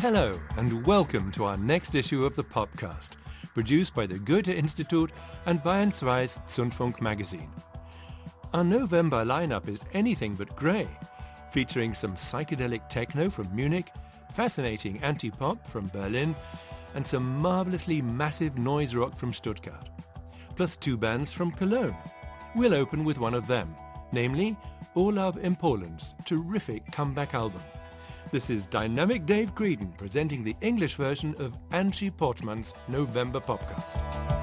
Hello, and welcome to our next issue of the podcast, produced by the Goethe Institute and Bayern 2's Zündfunk magazine. Our November lineup is anything but grey, featuring some psychedelic techno from Munich, fascinating anti-pop from Berlin, and some marvelously massive noise rock from Stuttgart, plus two bands from Cologne. We'll open with one of them, namely Urlaub in Polen's terrific comeback album. This is Dynamic Dave Creedon presenting the English version of Angie Portman's November Popcast.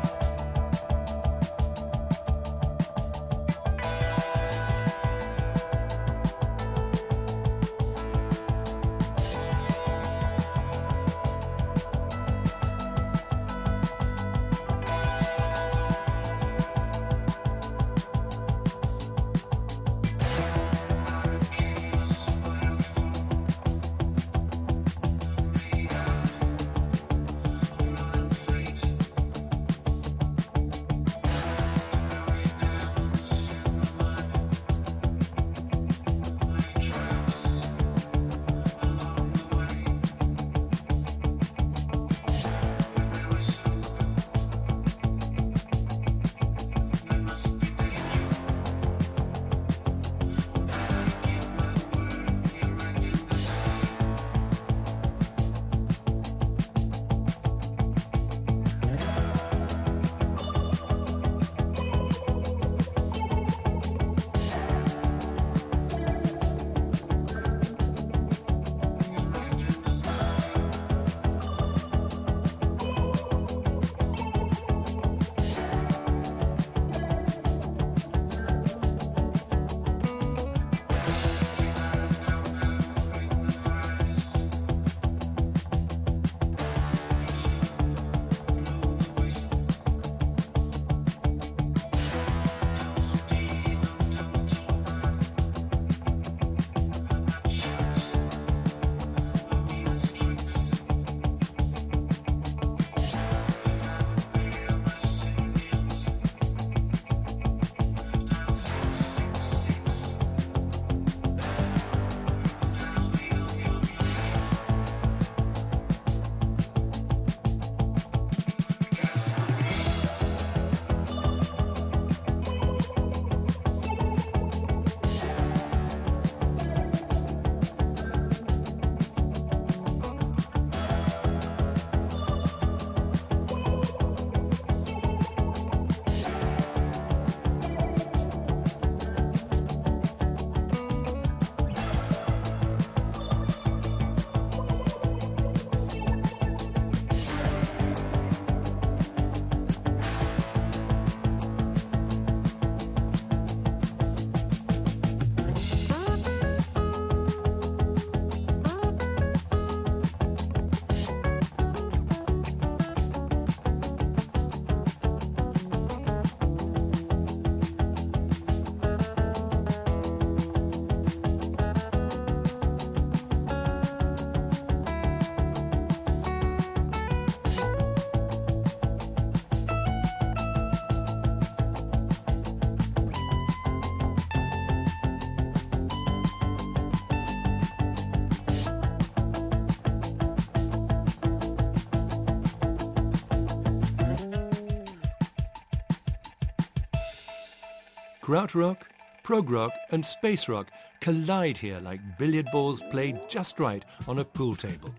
Krautrock, prog rock, and space rock collide here like billiard balls played just right on a pool table.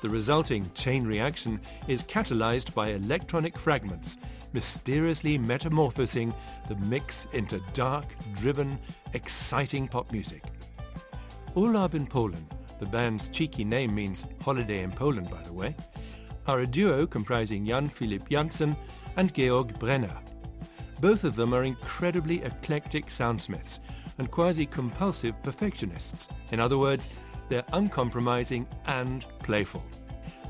The resulting chain reaction is catalyzed by electronic fragments, mysteriously metamorphosing the mix into dark, driven, exciting pop music. Urlaub in Polen, the band's cheeky name means holiday in Poland, by the way, are a duo comprising Jan Philipp Janssen and Georg Brenner. Both of them are incredibly eclectic soundsmiths and quasi compulsive perfectionists. In other words, they're uncompromising and playful.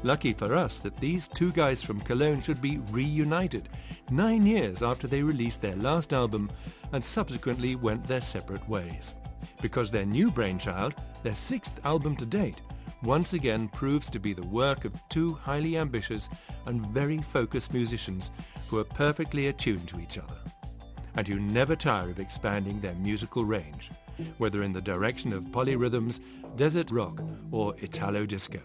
Lucky for us that these two guys from Cologne should be reunited nine years after they released their last album and subsequently went their separate ways. Because their new brainchild, their sixth album to date, once again proves to be the work of two highly ambitious and very focused musicians who are perfectly attuned to each other and who never tire of expanding their musical range, whether in the direction of polyrhythms, desert rock, or Italo disco.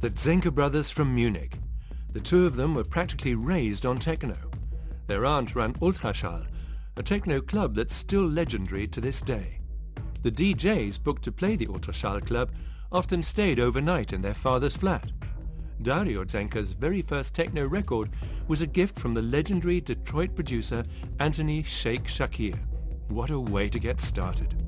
The Zenker brothers from Munich the two of them were practically raised on techno. Their aunt ran Ultraschall, a techno club that's still legendary to this day. The DJs booked to play the Ultraschall club often stayed overnight in their father's flat. Dario Zenker's very first techno record was a gift from the legendary Detroit producer Anthony Shake Shakir. What a way to get started.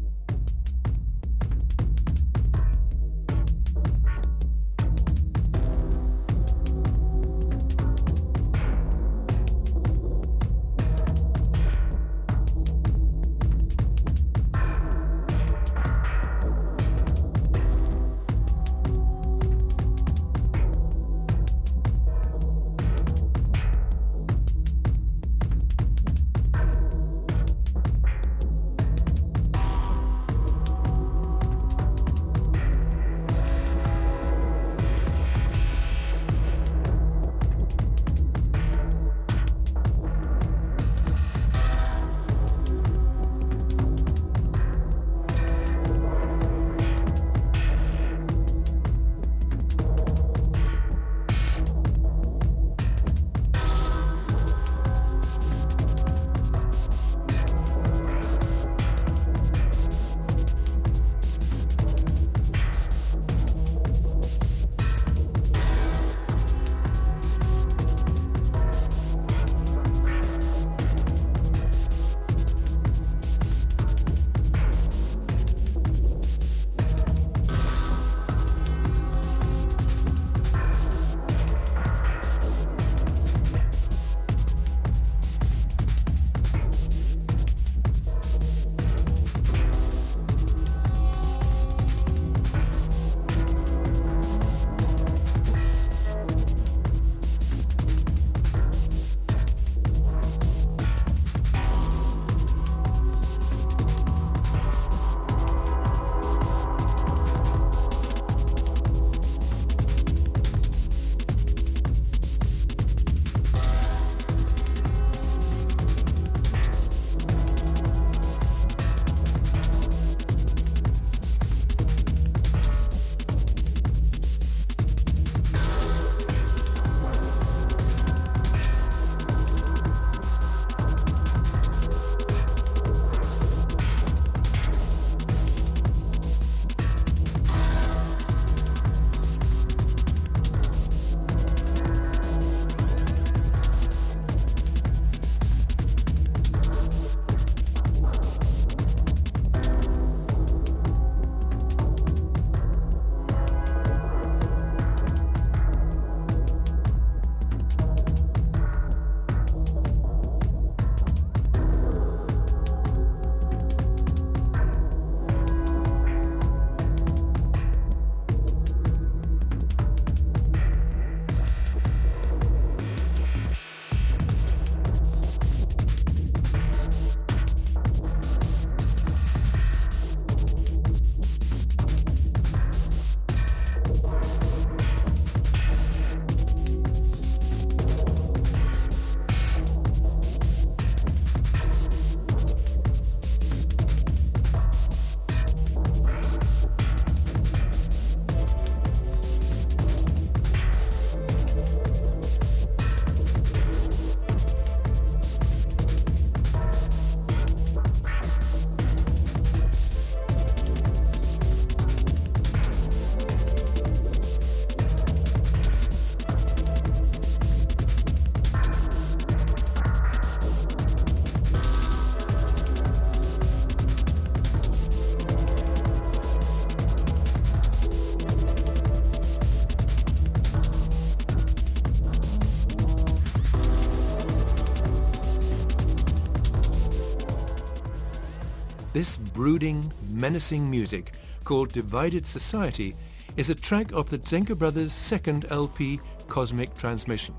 This brooding, menacing music, called Divided Society, is a track of the Zenker Brothers' second LP, Cosmic Transmission.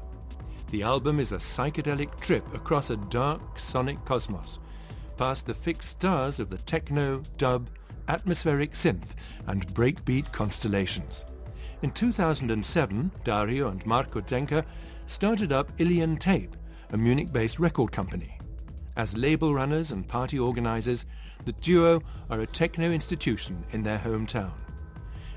The album is a psychedelic trip across a dark sonic cosmos, past the fixed stars of the techno, dub, atmospheric synth, and breakbeat constellations. In 2007, Dario and Marco Zenker started up Ilian Tape, a Munich-based record company. As label runners and party organizers, the duo are a techno institution in their hometown.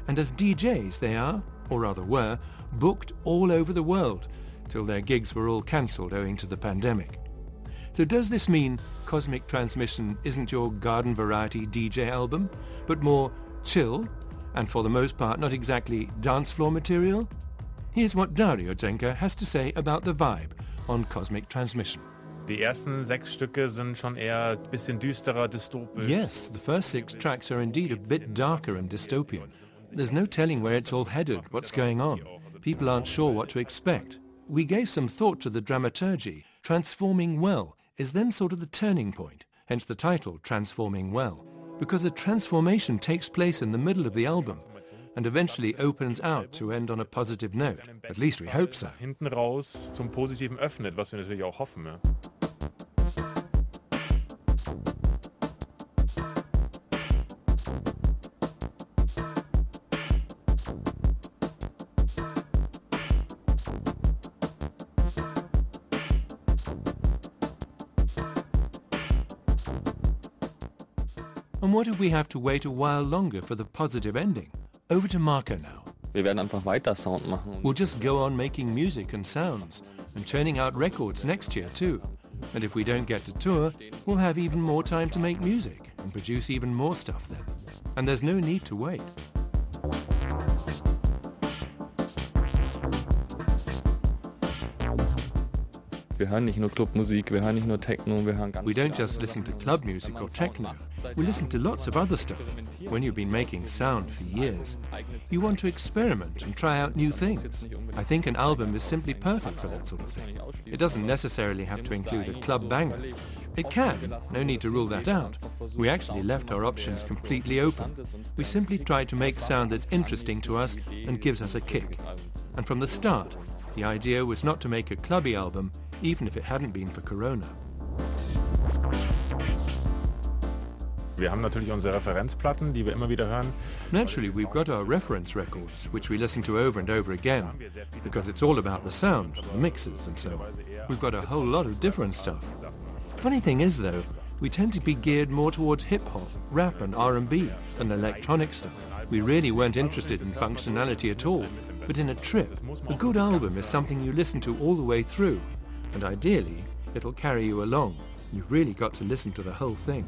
And as DJs, they are, or rather were, booked all over the world till their gigs were all cancelled owing to the pandemic. So does this mean Cosmic Transmission isn't your garden variety DJ album, but more chill, and for the most part not exactly dance floor material? Here's what Dario Zenker has to say about the vibe on Cosmic Transmission. Die ersten sechs Stücke sind schon eher ein bisschen düsterer, dystopisch. Yes, the first six tracks are indeed a bit darker and dystopian. There's no telling where it's all headed, what's going on. People aren't sure what to expect. We gave some thought to the dramaturgy. Transforming well is then sort of the turning point, hence the title, Transforming Well, because a transformation takes place in the middle of the album and eventually opens out to end on a positive note. At least we hope so. Hinten raus zum Positiven öffnet, was wir natürlich auch hoffen. What if we have to wait a while longer for the positive ending? Over to Marco now. Wir werden einfach weiter Sound machen. We'll just go on making music and sounds and turning out records next year too. And if we don't get to tour, we'll have even more time to make music and produce even more stuff then. And there's no need to wait. Wir hören nicht nur Clubmusik, wir hören nicht nur Techno, wir hören ganz We don't just listen to club music or techno. We listen to lots of other stuff. When you've been making sound for years, you want to experiment and try out new things. I think an album is simply perfect for that sort of thing. It doesn't necessarily have to include a club banger. It can, no need to rule that out. We actually left our options completely open. We simply tried to make sound that's interesting to us and gives us a kick. And from the start, the idea was not to make a clubby album, even if it hadn't been for Corona. Wir haben natürlich unsere Referenzplatten, die wir immer wieder hören. Naturally, we've got our reference records, which we listen to over and over again, because it's all about the sound, the mixes, and so on. We've got a whole lot of different stuff. Funny thing is, though, we tend to be geared more towards hip hop, rap, and R&B than electronic stuff. We really weren't interested in functionality at all. But in a trip, a good album is something you listen to all the way through, and ideally, it'll carry you along. You've really got to listen to the whole thing.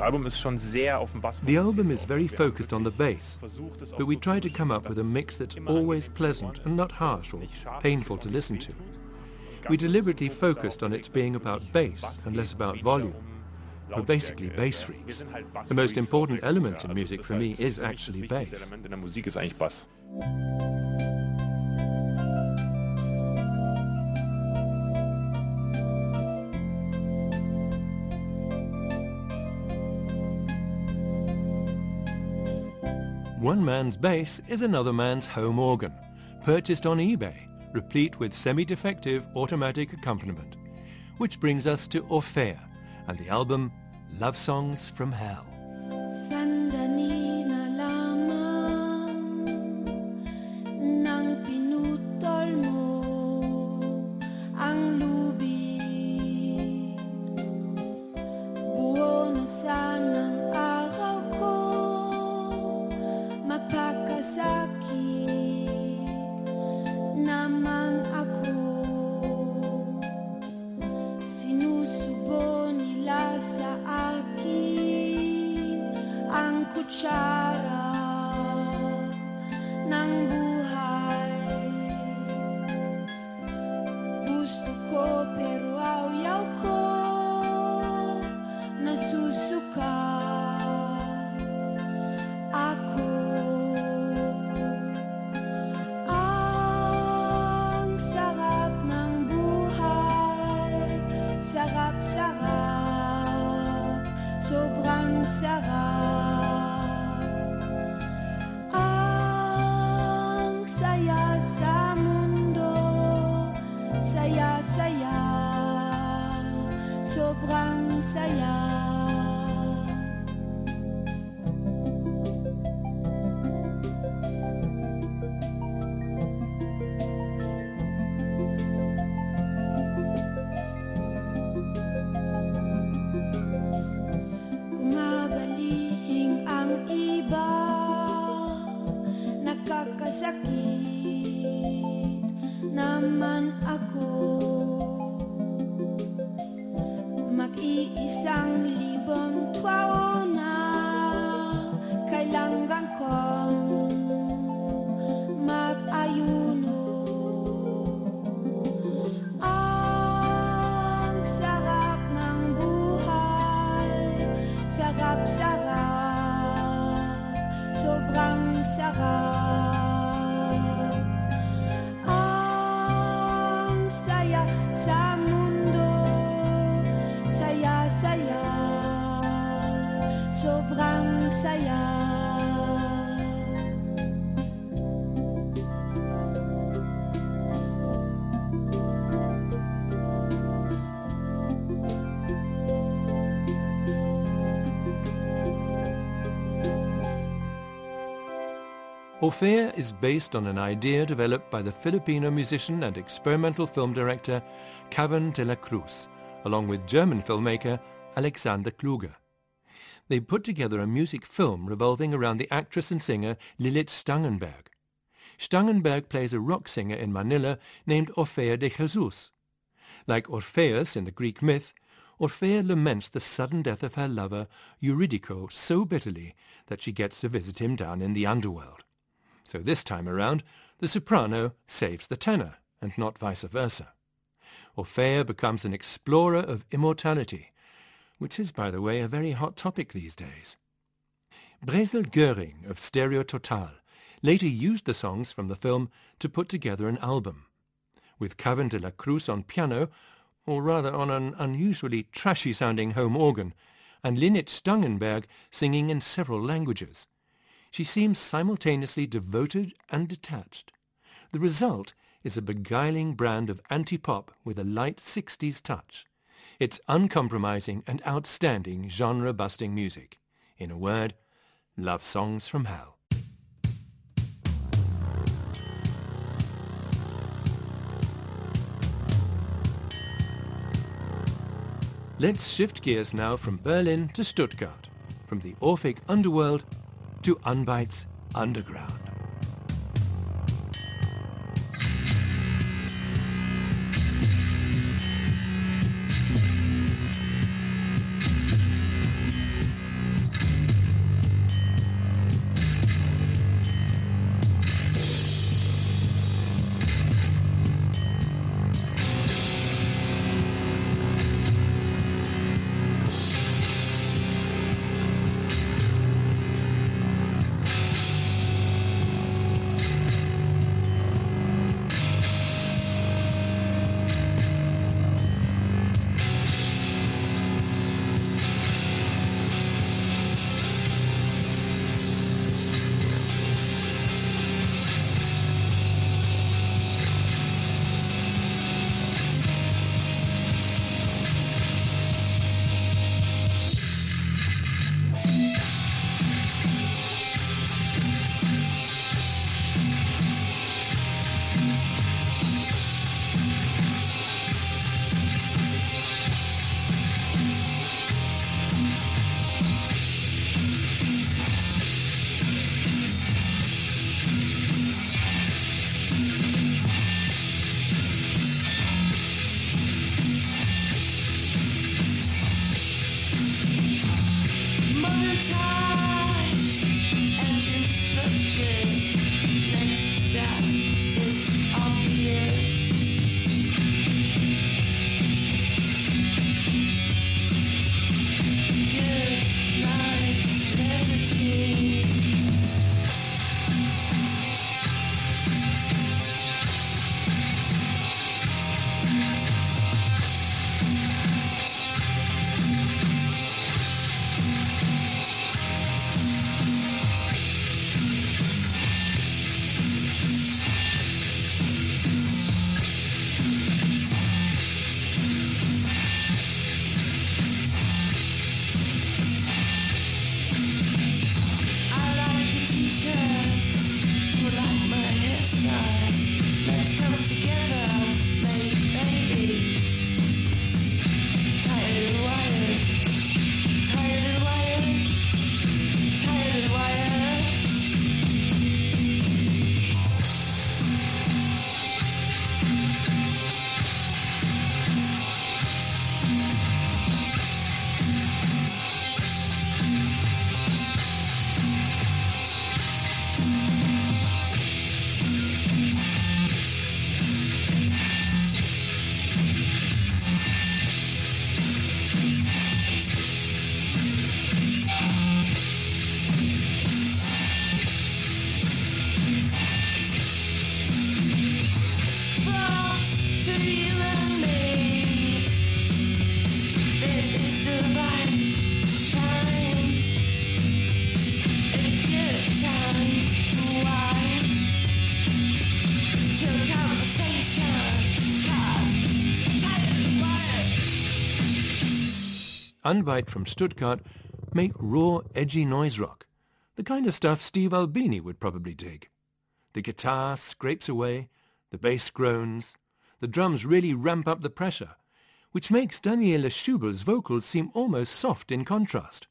The album is very focused on the bass, but we try to come up with a mix that's always pleasant and not harsh or painful to listen to. We deliberately focused on its being about bass and less about volume. We're basically bass freaks. The most important element in music for me is actually bass. One man's bass is another man's home organ, purchased on eBay, replete with semi-defective automatic accompaniment. Which brings us to Orphea and the album Love Songs from Hell. Ang Sobrang saya Orphea is based on an idea developed by the Filipino musician and experimental film director Khavn de la Cruz, along with German filmmaker Alexander Kluge. They put together a music film revolving around the actress and singer Lilith Stangenberg. Stangenberg plays a rock singer in Manila named Orphea de Jesus. Like Orpheus in the Greek myth, Orphea laments the sudden death of her lover Eurydico, so bitterly that she gets to visit him down in the underworld. So this time around, the soprano saves the tenor, and not vice versa. Orphea becomes an explorer of immortality, which is, by the way, a very hot topic these days. Brezel Göring of Stereo Total later used the songs from the film to put together an album. With Khavn de la Cruz on piano, or rather on an unusually trashy-sounding home organ, and Lilith Stangenberg singing in several languages. She seems simultaneously devoted and detached. The result is a beguiling brand of anti-pop with a light 60s touch. It's uncompromising and outstanding genre-busting music. In a word, love songs from hell. Let's shift gears now from Berlin to Stuttgart, from the Orphic underworld to Unbite's underground. Unbite from Stuttgart make raw, edgy noise rock, the kind of stuff Steve Albini would probably dig. The guitar scrapes away, the bass groans, the drums really ramp up the pressure, which makes Daniela Schubel's vocals seem almost soft in contrast.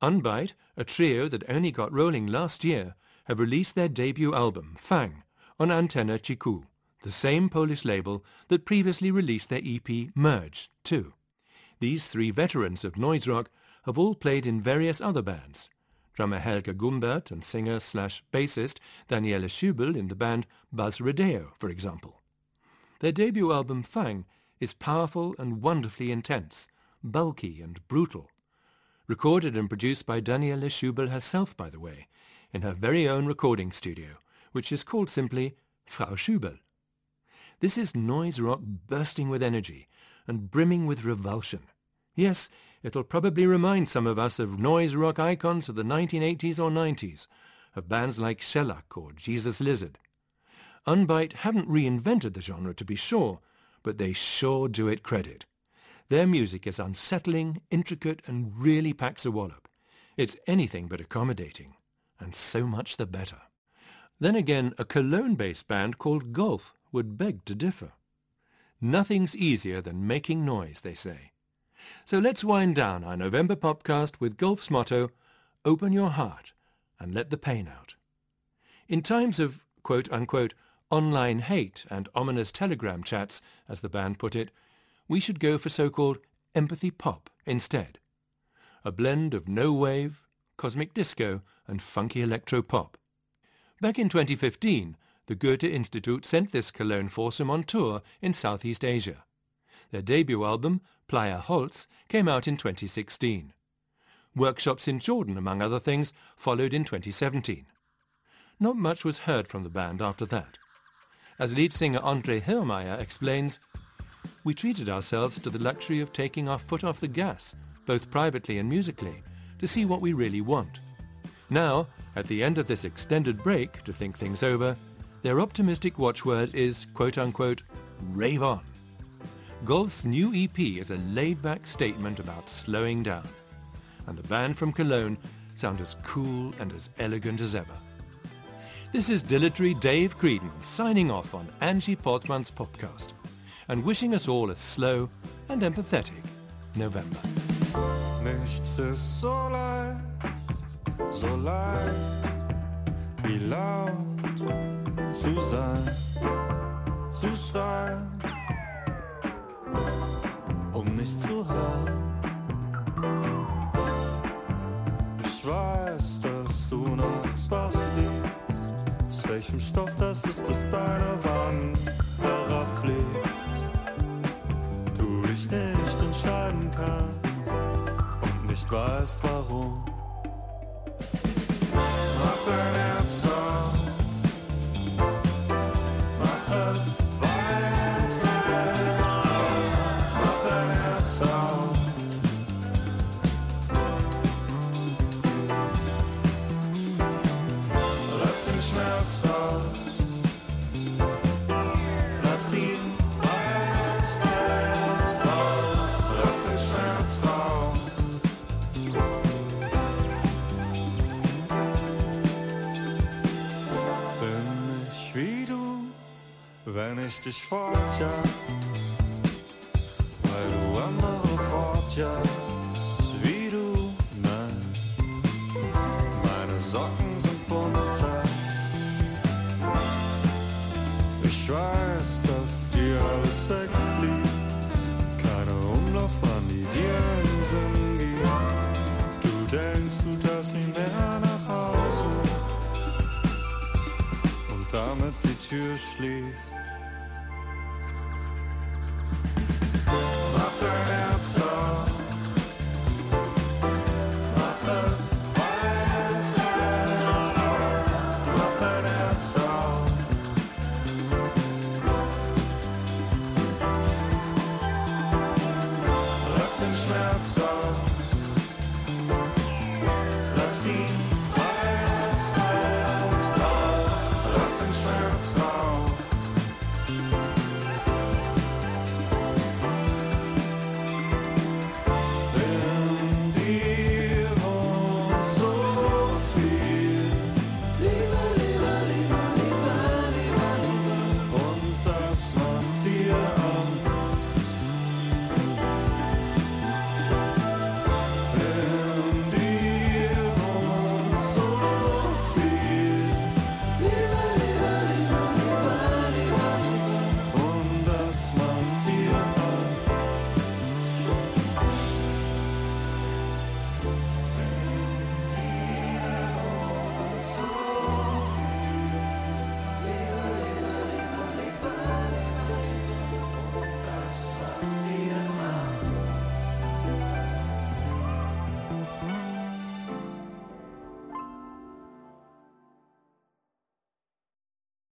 Unbite, a trio that only got rolling last year, have released their debut album, Fang, on Antena Krzyku, the same Polish label that previously released their EP, Merge, too. These three veterans of noise rock have all played in various other bands. Drummer Helge Gumbert and singer slash bassist Daniela Schubel in the band Buzz Rodeo, for example. Their debut album, Fang, is powerful and wonderfully intense, bulky and brutal. Recorded and produced by Daniela Schubel herself, by the way, in her very own recording studio, which is called simply Frau Schubel. This is noise rock bursting with energy and brimming with revulsion. Yes, it'll probably remind some of us of noise rock icons of the 1980s or 90s, of bands like Shellac or Jesus Lizard. Unbite haven't reinvented the genre, to be sure, but they sure do it credit. Their music is unsettling, intricate, and really packs a wallop. It's anything but accommodating, and so much the better. Then again, a Cologne-based band called Golf would beg to differ. Nothing's easier than making noise, they say. So let's wind down our November podcast with Golf's motto, Open your heart and let the pain out. In times of quote-unquote online hate and ominous telegram chats, as the band put it, we should go for so-called empathy pop instead. A blend of no-wave, cosmic disco and funky electro-pop. Back in 2015, the Goethe Institute sent this Cologne foursome on tour in Southeast Asia. Their debut album, Playa Holz, came out in 2016. Workshops in Jordan, among other things, followed in 2017. Not much was heard from the band after that. As lead singer Andre Hirrmaier explains, we treated ourselves to the luxury of taking our foot off the gas, both privately and musically, to see what we really want. Now, at the end of this extended break to think things over, their optimistic watchword is quote-unquote, rave on. Golf's new EP is a laid-back statement about slowing down, and the band from Cologne sound as cool and as elegant as ever. This is dilatory Dave Creedon signing off on Angie Portman's podcast and wishing us all a slow and empathetic November. Nichts ist so so wie laut zu sein, zu schreien, um nicht zu hören. Ich weiß, dass du nachts wach liegst, aus welchem Stoff das ist, dass deine Wand herabfliegt. Du dich nicht entscheiden kannst und nicht weißt warum. Wenn ich dich fortjag, weil du andere fortjagst, wie du, nein. Meine Socken sind bunter. Ich weiß, dass dir alles wegfliegt, keine Umlaufbahn, die dir einen Sinn gibt. Du denkst, du darfst nie mehr nach Hause und damit die Tür schließt